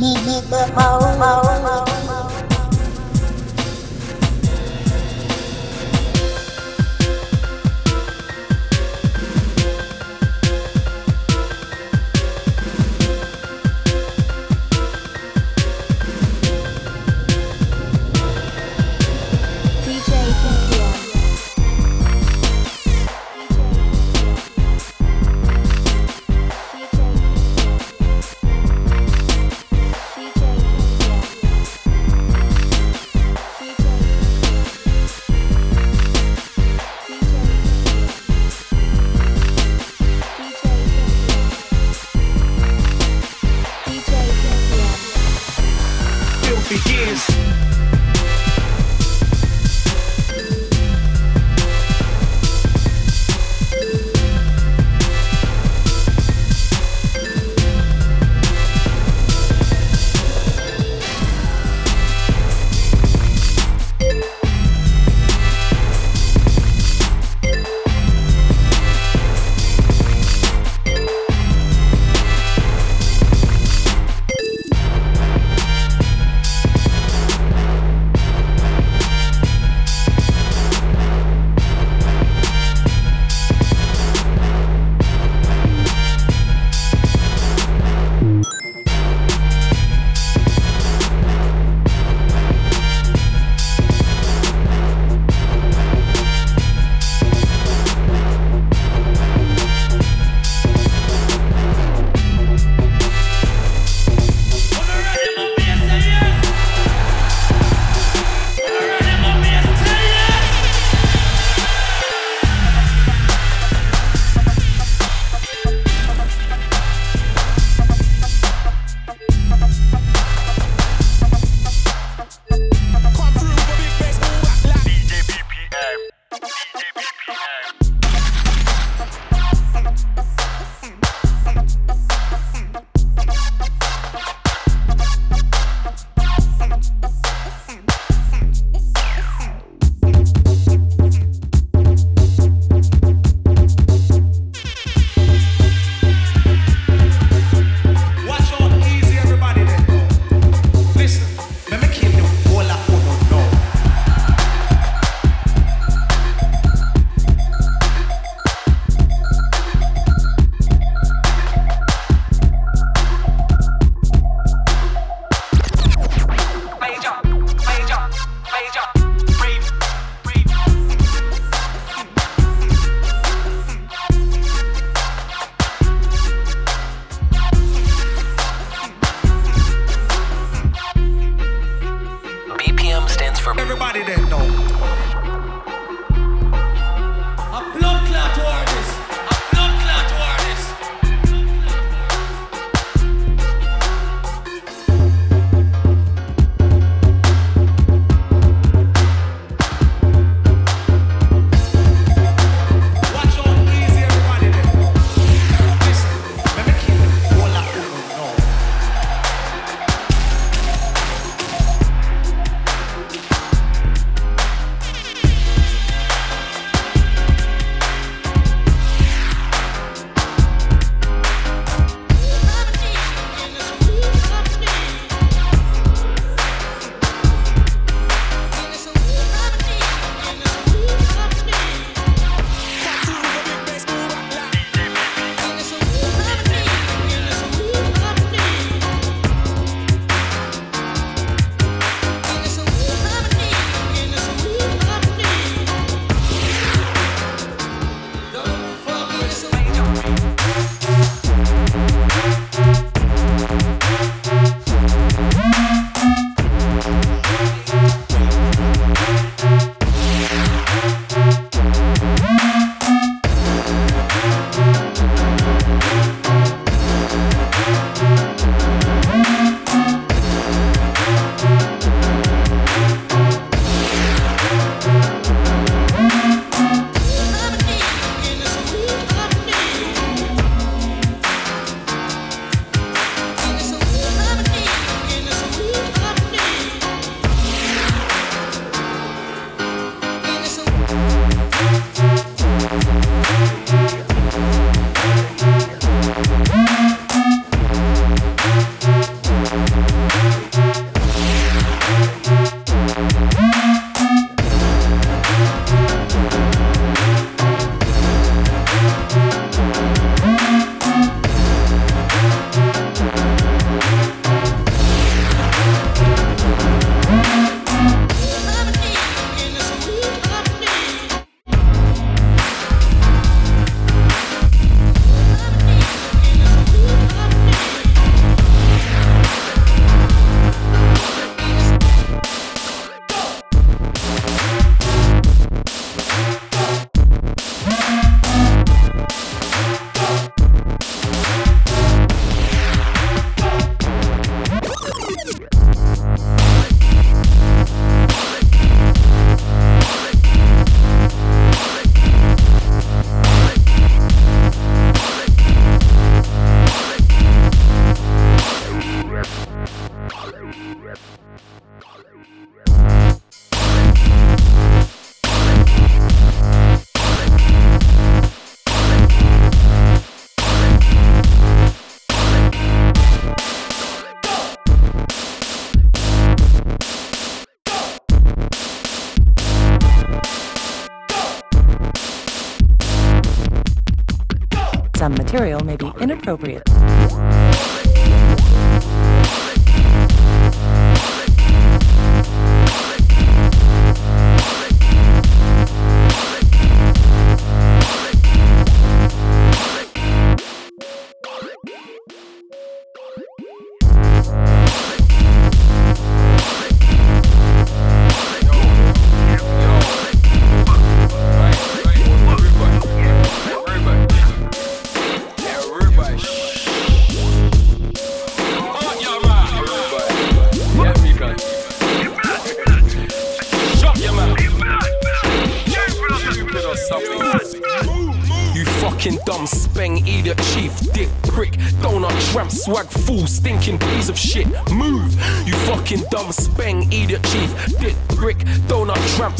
你你个猫猫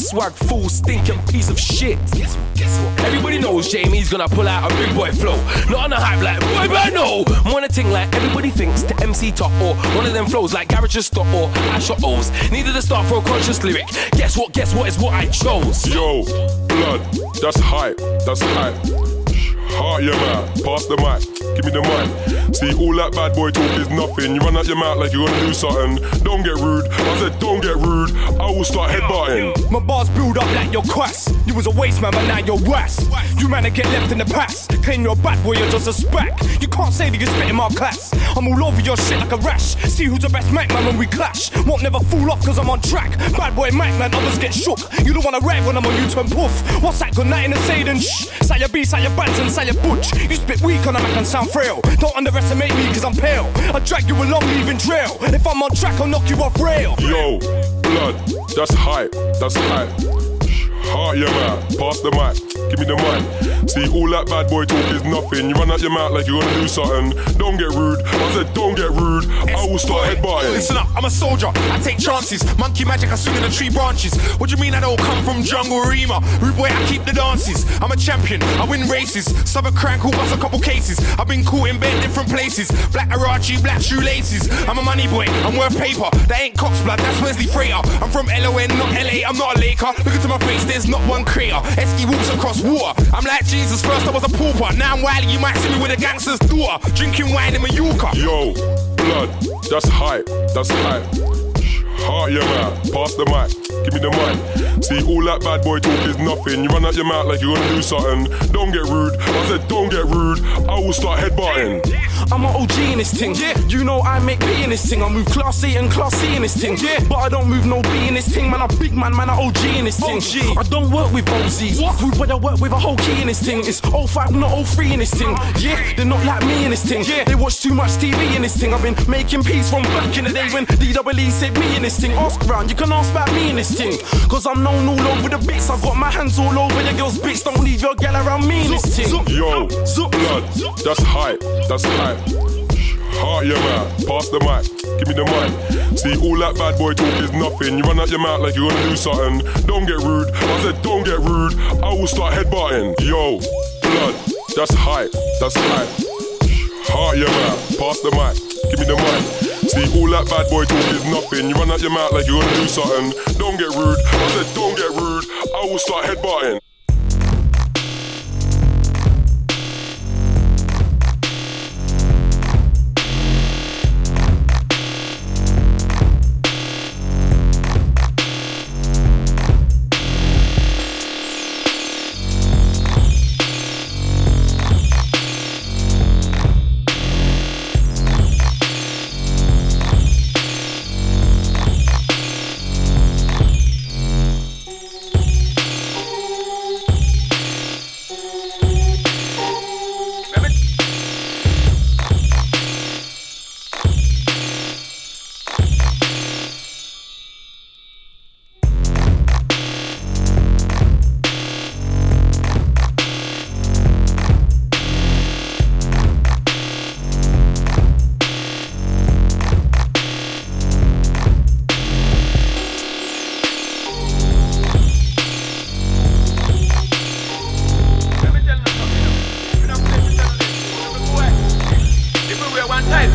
swag, fool, stinking piece of shit. Everybody knows Jamie's gonna pull out a big boy flow. Not on a hype like boy, but no. One a ting like everybody thinks to MC top or one of them flows like Garage Stop or Asher O's. Needed a start for a conscious lyric. Guess what? Guess what is what I chose. Yo, blood, that's hype, that's hype. Heart your mouth, pass the mic, give me the mic. See, all that bad boy talk is nothing. You run out your mouth like you're gonna do something. Don't get rude, I said don't get rude. I will start headbutting. My bars build up like your quest. You was a waste man, but now you're west. You man to get left in the past. Claim you're a bad boy, you're just a spec. You can't say that you spit in my class. I'm all over your shit like a rash. See who's the best mic man when we clash. Won't never fall off cause I'm on track. Bad boy mic man, others get shook. You don't wanna rap when I'm on you turn poof. What's that? Good night in the say then shh. Say your B, say your bands and say your butch. You spit weak on a Mac and sound frail. Don't underestimate me cause I'm pale. I drag you along leaving trail. If I'm on track, I'll knock you off rail. Yo, blood, that's hype, that's hype. Heart your mouth, pass the mic, give me the mic. See, all that bad boy talk is nothing. You run out your mouth like you're gonna do something. Don't get rude, I said don't get rude. I will start headbutting. Listen up, I'm a soldier. I take chances. Monkey magic, I swing in the tree branches. What do you mean I don't come from jungle Rima? Rude boy, I keep the dances. I'm a champion, I win races. Southern crank, who bust a couple cases. I've been caught in bed different places. Black Huarache, black shoelaces. I'm a money boy, I'm worth paper. That ain't Cox blood, that's Wesley Frater. I'm from LON, not LA, I'm not a Laker. Look into my face, there's not one crater. Esky walks across water. I'm like Jesus, first I was a pauper. Now I'm Wiley, you might see me with a gangster's daughter. Drinking wine in Mallorca. Yo, blood, that's hype, that's hype. Heart your mouth, pass the mic, give me the mic. See, all that bad boy talk is nothing. You run out your mouth like you're gonna do something. Don't get rude, I said don't get rude. I will start headbutting. I'm an OG in this thing. Yeah. You know I make P in this thing. I move class A and class C in this thing. Yeah. But I don't move no B in this thing. Man, I'm big man, man, I OG in this thing. OG. I don't work with OZs. What? Boy, I work with a whole key in this thing. It's 05, not 03 in this thing. Yeah. They're not like me in this thing. Yeah. They watch too much TV in this thing. I've been making peace from back in the day when DWE said me in this thing. Ask around, you can ask about me in this thing. Cause I'm known all over the bits. I've got my hands all over your girl's bits. Don't leave your gal around me this thing. Yo, blood, that's hype, that's hype. Heart your mouth, pass the mic, give me the mic. See, all that bad boy talk is nothing. You run out your mouth like you're gonna do something. Don't get rude, I said don't get rude. I will start headbutting. Yo, blood, that's hype, that's hype. Heart your mouth, pass the mic, give me the mic. See, all that bad boy talk is nothing. You run out your mouth like you're gonna do something. Don't get rude, I said don't get rude. I will start headbutting.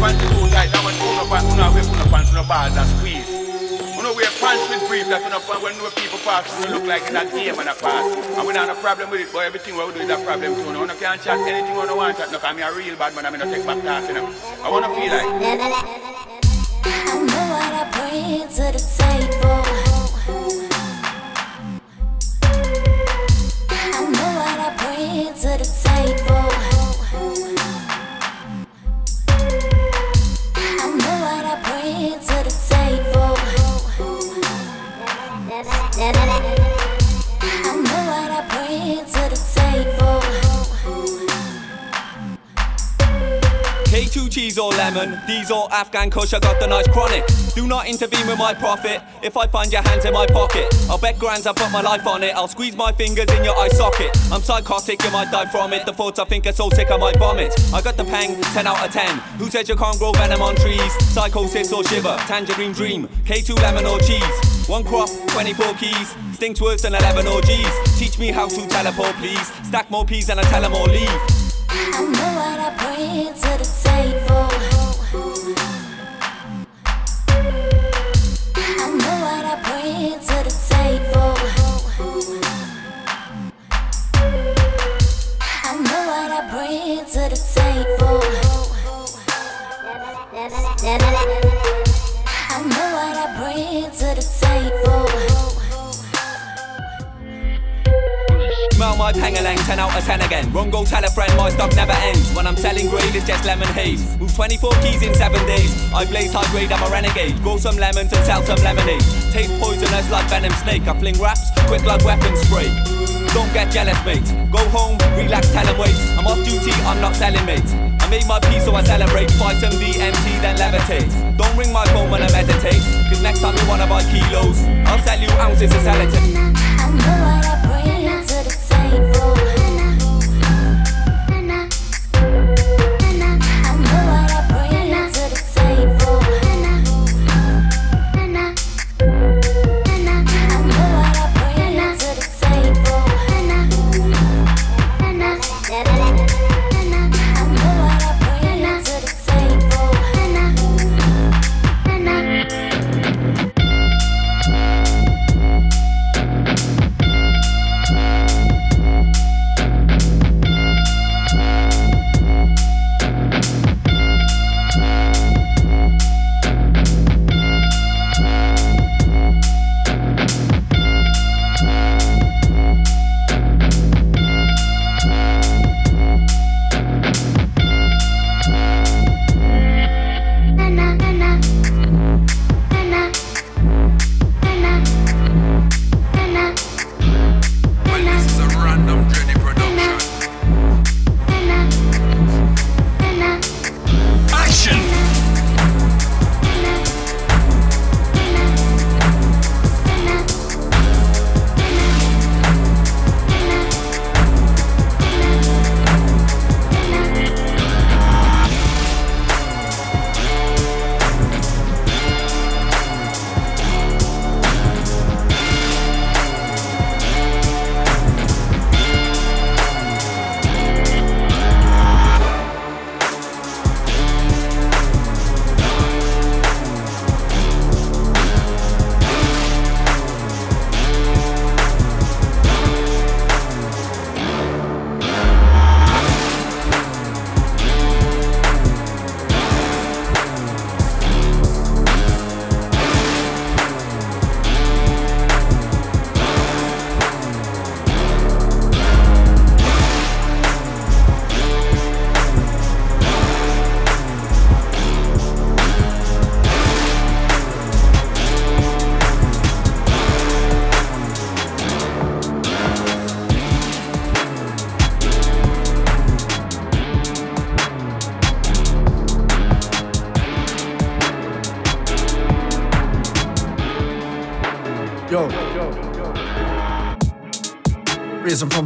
Pants too tight, that one una pa- una wear una pants una ball that squeeze. Una wear pants with brief. That's enough when no people pass, we look like that game and a pass. And we not a problem with it, but everything we do is a problem too. No one can chat anything we don't want chat. No, cause me a real bad man, I'm not take back talk, you know. I wanna feel like. I know what I bring to the table. Cheese or lemon, these or Afghan kush, I got the nice chronic. Do not intervene with my profit. If I find your hands in my pocket, I'll bet grands I put my life on it. I'll squeeze my fingers in your eye socket. I'm psychotic, you might die from it. The thoughts I think are so sick I might vomit. I got the pang, 10 out of 10. Who says you can't grow venom on trees? Psychosis or shiver, tangerine dream, K2 lemon or cheese. One crop, 24 keys. Stinks worse than 11 OGs. Teach me how to teleport, please. Stack more peas and I tell them all leave. I know what I bring to the table. What I bring to the table. I know what I bring to the table. I know what I bring to the table. Smell my pangalang, 10 out of 10 again. Run go tell a friend, my stuff never ends. When I'm selling grade, it's just lemon haze. Move 24 keys in 7 days. I blaze high grade, I'm a renegade. Grow some lemons and sell some lemonade. Taste poisonous like venom snake. I fling raps, quick like weapon spray. Don't get jealous, mate. Go home, relax, tell 'em wait. I'm off duty, I'm not selling, mate. I made my peace, so I celebrate. Fight some DMT, then levitate. Don't ring my phone when I meditate. Cause next time you wanna buy kilos, I'll sell you ounces of sellotape. I know what I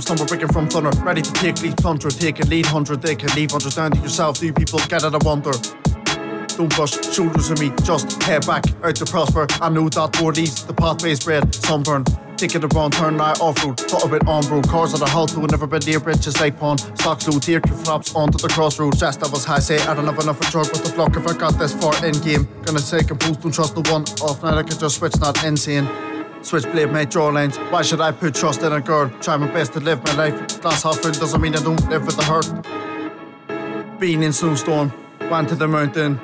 From slumber, breaking from thunder. Ready to take lead plunder, take a lead hundred. They can leave. To yourself, do people get it? I wonder. Don't brush shoulders with me, just head back out to prosper. I know that door leads the pathway's bread. Sunburn, Ticket the wrong turn right off road, thought a bit on road. Cars at a halt to never been near bridges like pawn. Stocks low, tear flaps onto the crossroads. Just that was high say I don't have enough of drug with the flock if I got this far in game. Gonna take a boost, don't trust no one. Off night I can just switch, not insane. Switchblade made draw lines. Why should I put trust in a girl? Try my best to live my life. Glass half full doesn't mean I don't live with the hurt. Being in snowstorm, went to the mountain.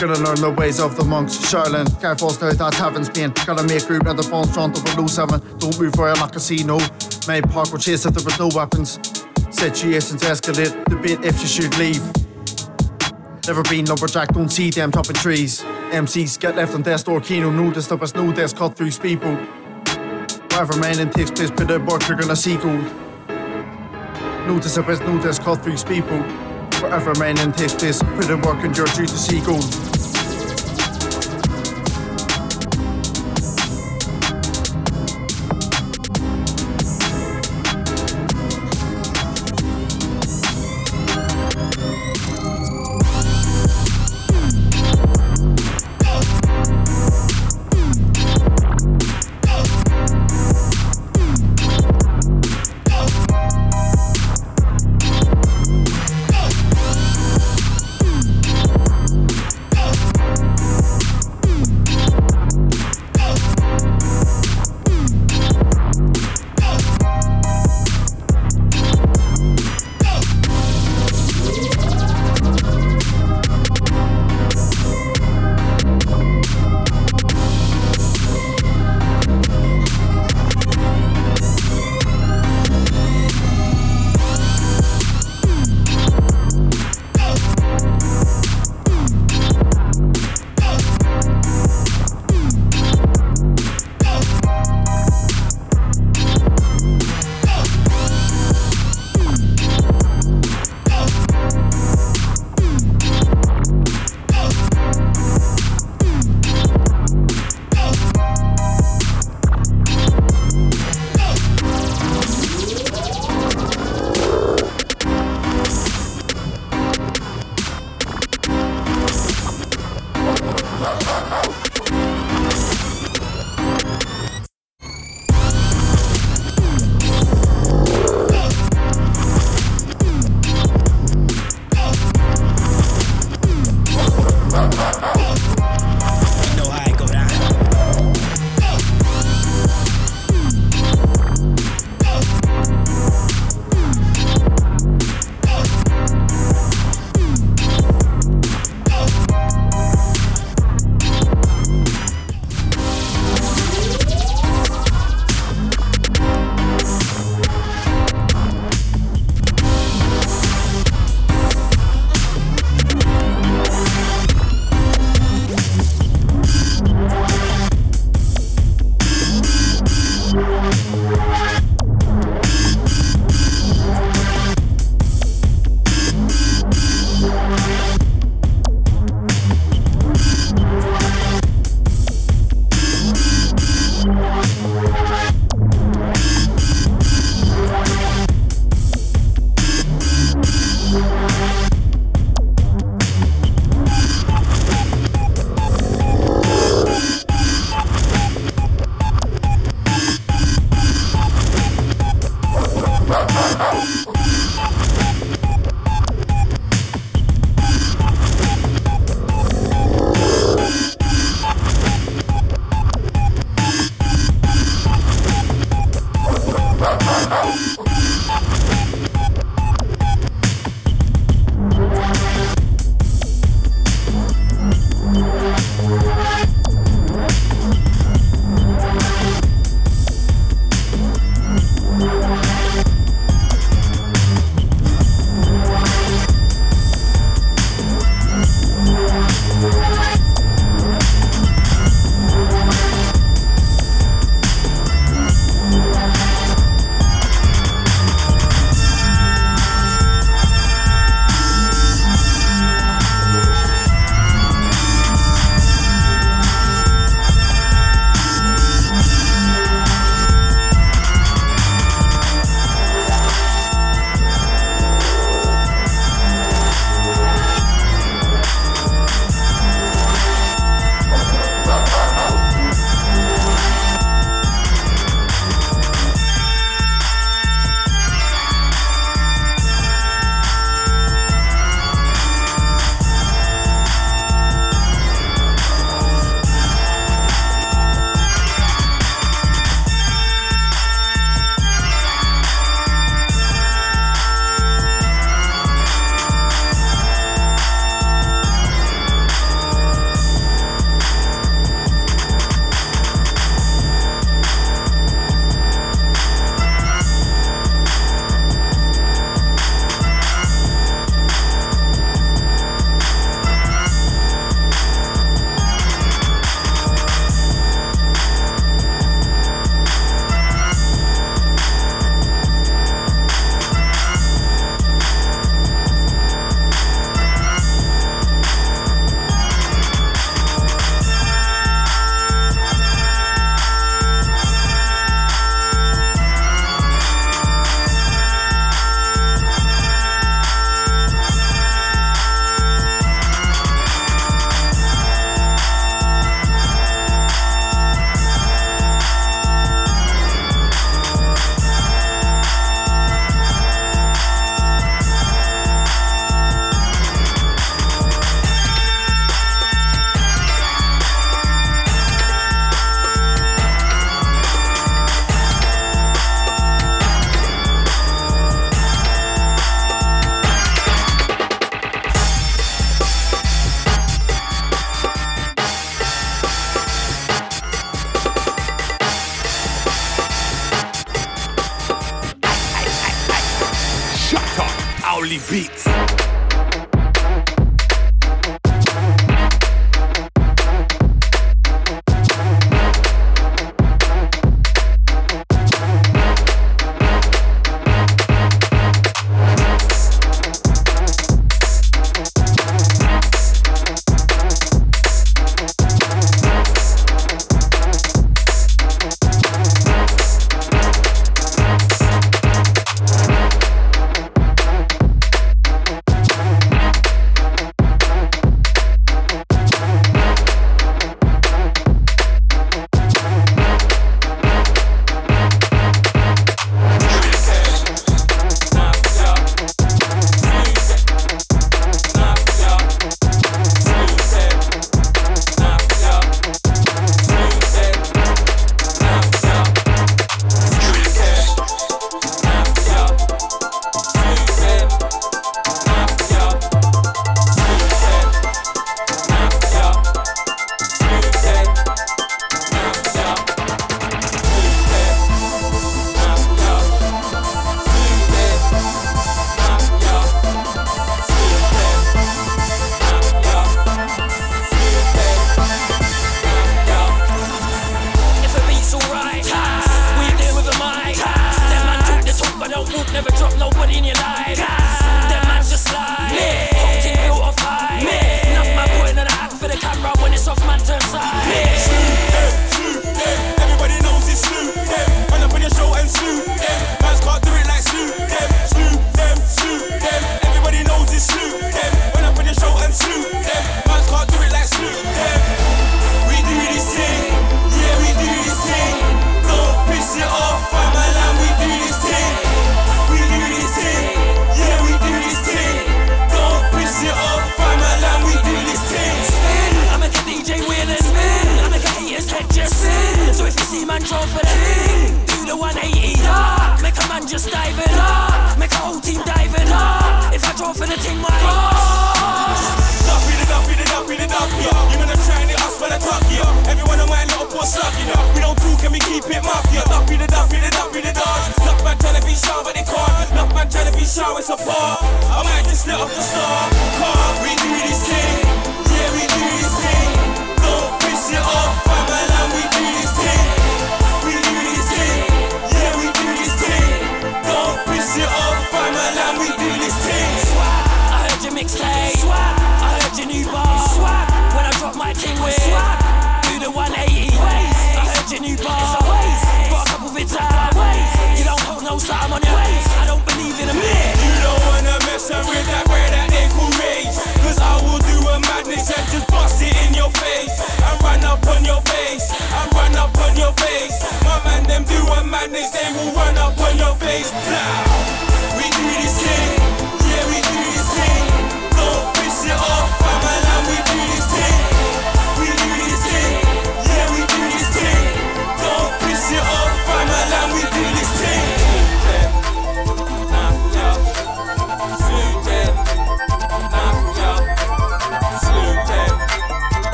Gonna learn the ways of the monks. Charlene, careful stay that heaven's pain. Gotta make room at the of a loose seven. Don't move where like a casino. May park or chase if there was no weapons. Situations escalate, debate if you should leave. Never been lumberjack, don't see them topping trees. MCs get left on their store, Kino notice there was no desk cut through people. Whatever man takes place, put in work, you're gonna see gold. Notice there was no desk cut through people. Wherever man takes place, put in work and you're due to see gold.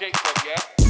Man, yeah?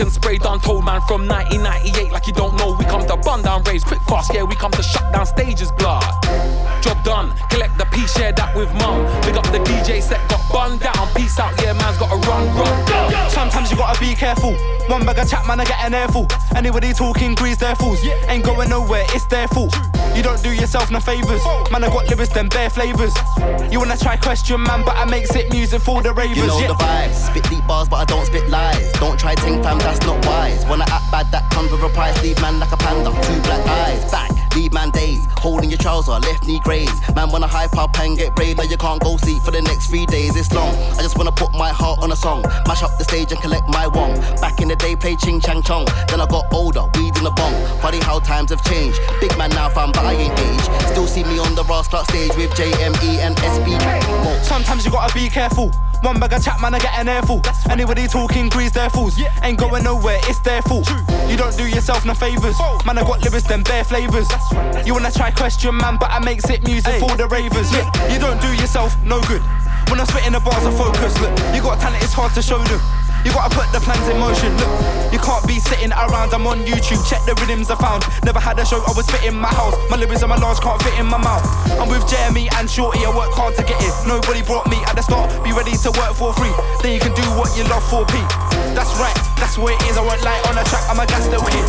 and spray down told man from 1998 like you don't know. We come to bun down raves, quick fast, yeah, we come to shut down stages, blood. Job done, collect the P, share that with mum. Big up the DJ set, got bun down. Gotta run, run. Sometimes you gotta be careful. One bag of chat, man, I get an airful. Anybody talking grease, their fools. Ain't going nowhere, it's their fault. You don't do yourself no favors. Man, I got lyrics, them bare flavors. You wanna try question, man, but I makes it music for the ravers. You know yeah. the vibes. Spit deep bars, but I don't spit lies. Don't try ting fam, that's not wise. I act bad, that comes with a price. Leave man like a panda, two black eyes. Back, leave man days. Holding your trouser, left knee graze. Man, wanna hype up and get brave, now you can't go sleep for the next three days. It's long. I just wanna put my heart on a song. Mash up the stage and collect my wong. Back in the day, play ching chang chong. Then I got older, weed in the bong. Funny how times have changed. Big man now, fam, but I ain't age. Still see me on the Ross Clark stage with JME and SBK. Mo. Sometimes you gotta be careful. One bag of chat, man, I get an airful. Anybody talking grease, their fools. Yeah. Ain't going nowhere, it's their fault. You don't do yourself no favors. Man, I got lyrics, them bare flavors. You wanna try question, man, but I makes it music for the ravers. Yeah, you don't do yourself no good. When I'm spitting the bars I focus, look, you got talent, it's hard to show them. You gotta put the plans in motion. Look, you can't be sitting around. I'm on YouTube. Check the rhythms I found. Never had a show. I was fitting my house. My lyrics are my large, can't fit in my mouth. I'm with Jeremy and Shorty. I work hard to get it. Nobody brought me at the start. Be ready to work for free. Then you can do what you love for P. That's right. That's where it is. I won't lie on the track. I'm a gas little kid.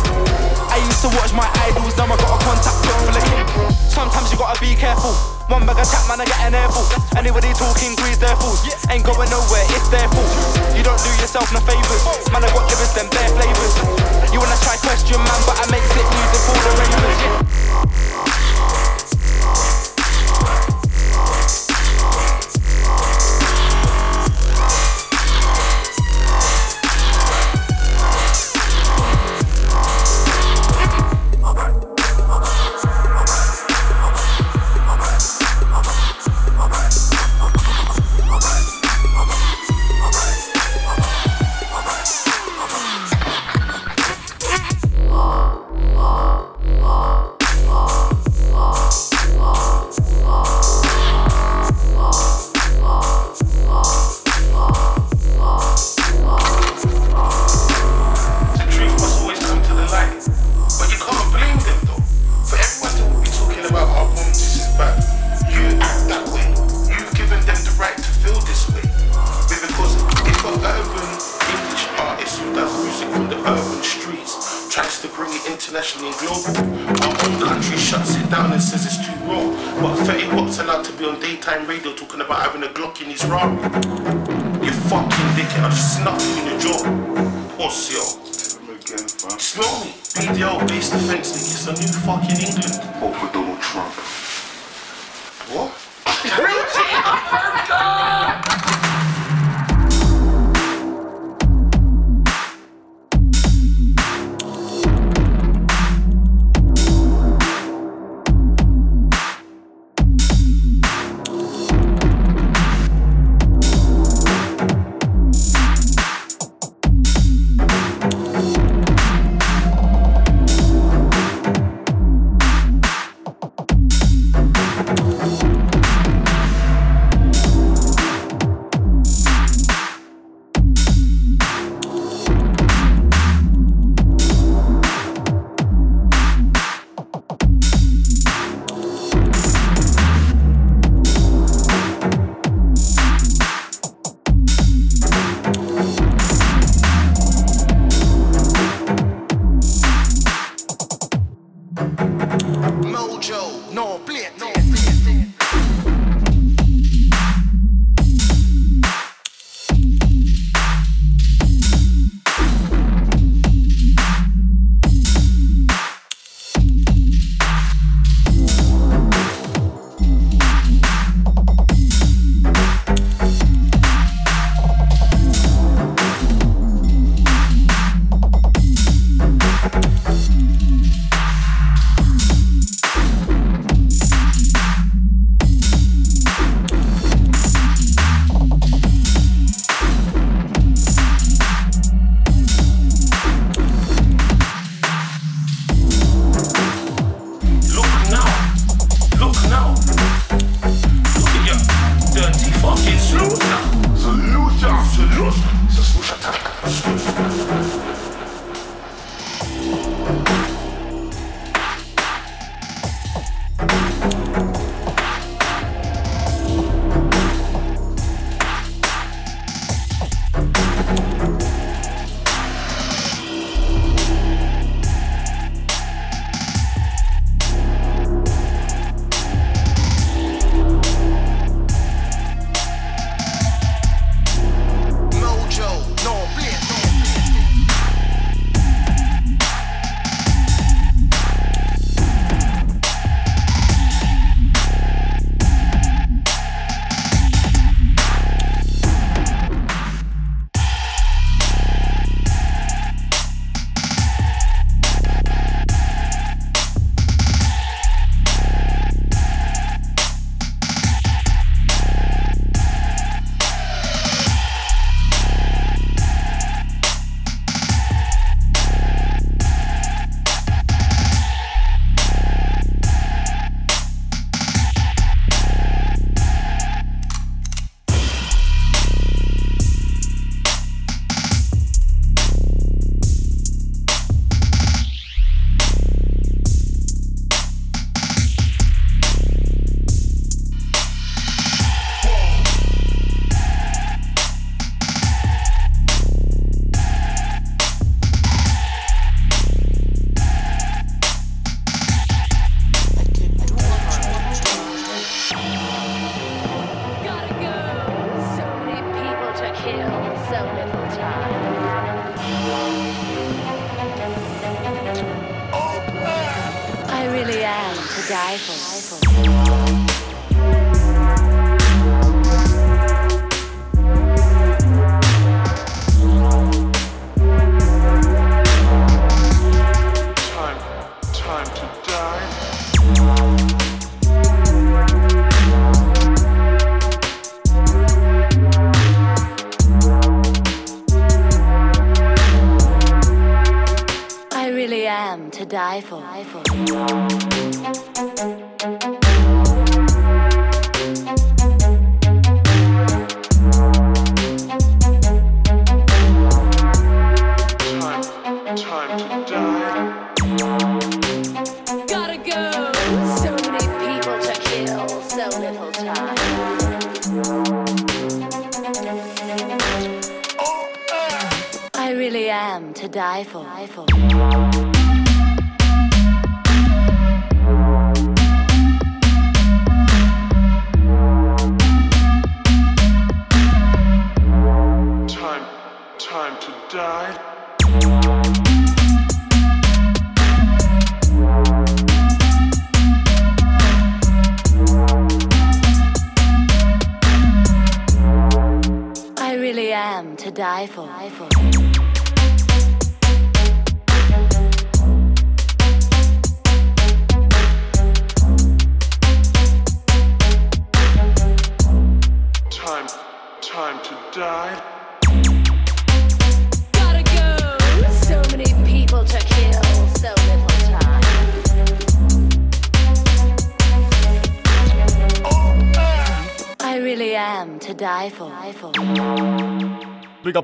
I used to watch my idols. Now I got a contact book full of. Sometimes you gotta be careful. One bag of tap, man, I get an airful. Anybody talking grease their fools. Ain't going nowhere, it's their fault. You don't do yourself no favours. Man, I got livers, them bare flavours. You wanna try question, man, but I make slip music for the ravers.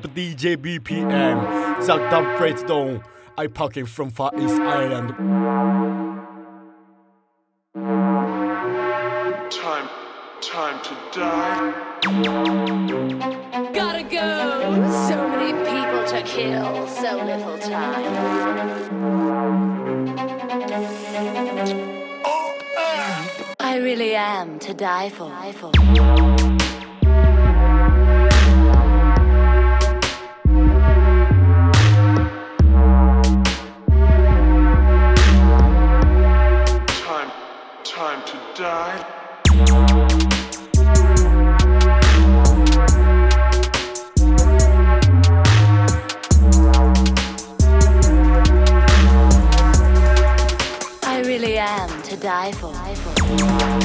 Up DJ BPM, Zach Dub Breakdown. I packing from Far East Island. Time, time to die. Gotta go. So many people to kill, so little time. Oh, ah. I really am to die for. Time, I really am to die for.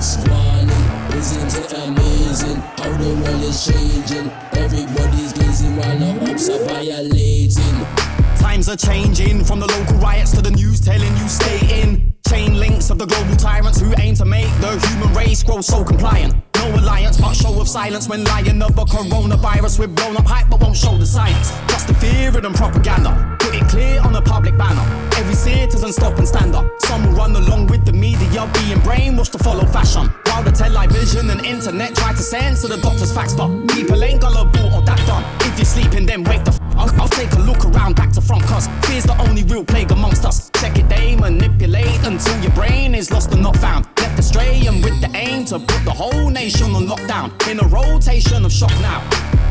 Isn't it amazing how the world is changing? Everybody's gazing while the ups are violating. Times are changing from the local riots to the news telling you stay in. Chain links of the global tyrants who aim to make the human race grow so compliant. No alliance, but show of silence when lying of a coronavirus with blown up hype but won't show the science. Just the fear and propaganda. Put it clear on a public banner. Every citizen stop and stand up. Some will run along with the media being brainwashed to follow fashion. The television and internet try to censor the doctor's facts, but people ain't gullible or that dumb. If you're sleeping, then wake the f- I'll, I'll take a look around back to front, cause fear's the only real plague amongst us. Check it, they manipulate until your brain is lost and not found. Left astray and with the aim to put the whole nation on lockdown. In a rotation of shock now.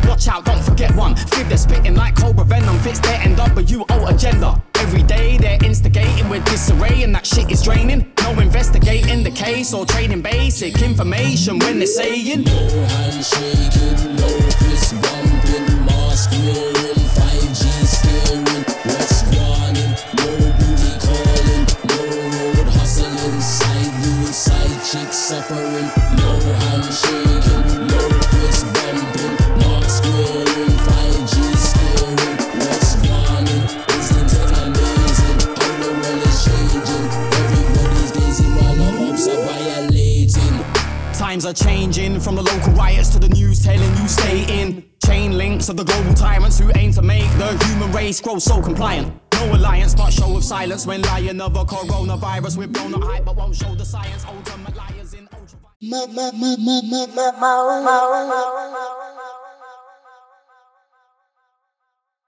Watch out, don't forget one. Fib they're spitting like Cobra Venom, fits their NWO agenda. Every day they're instigating with disarray and that shit is draining. No investigating the case or trading basic information when they're saying No handshaking, no fist bumping, mask wearing, 5G scaring. What's on? No booty calling, no road hustling, side dude, side chick suffering. No handshaking, are changing from the local riots to the news telling you stay in. Chain links of the global tyrants who aim to make the human race grow so compliant. No alliance but show of silence when lying of a coronavirus with up hype but won't show the science. Ultimate liars in ultra.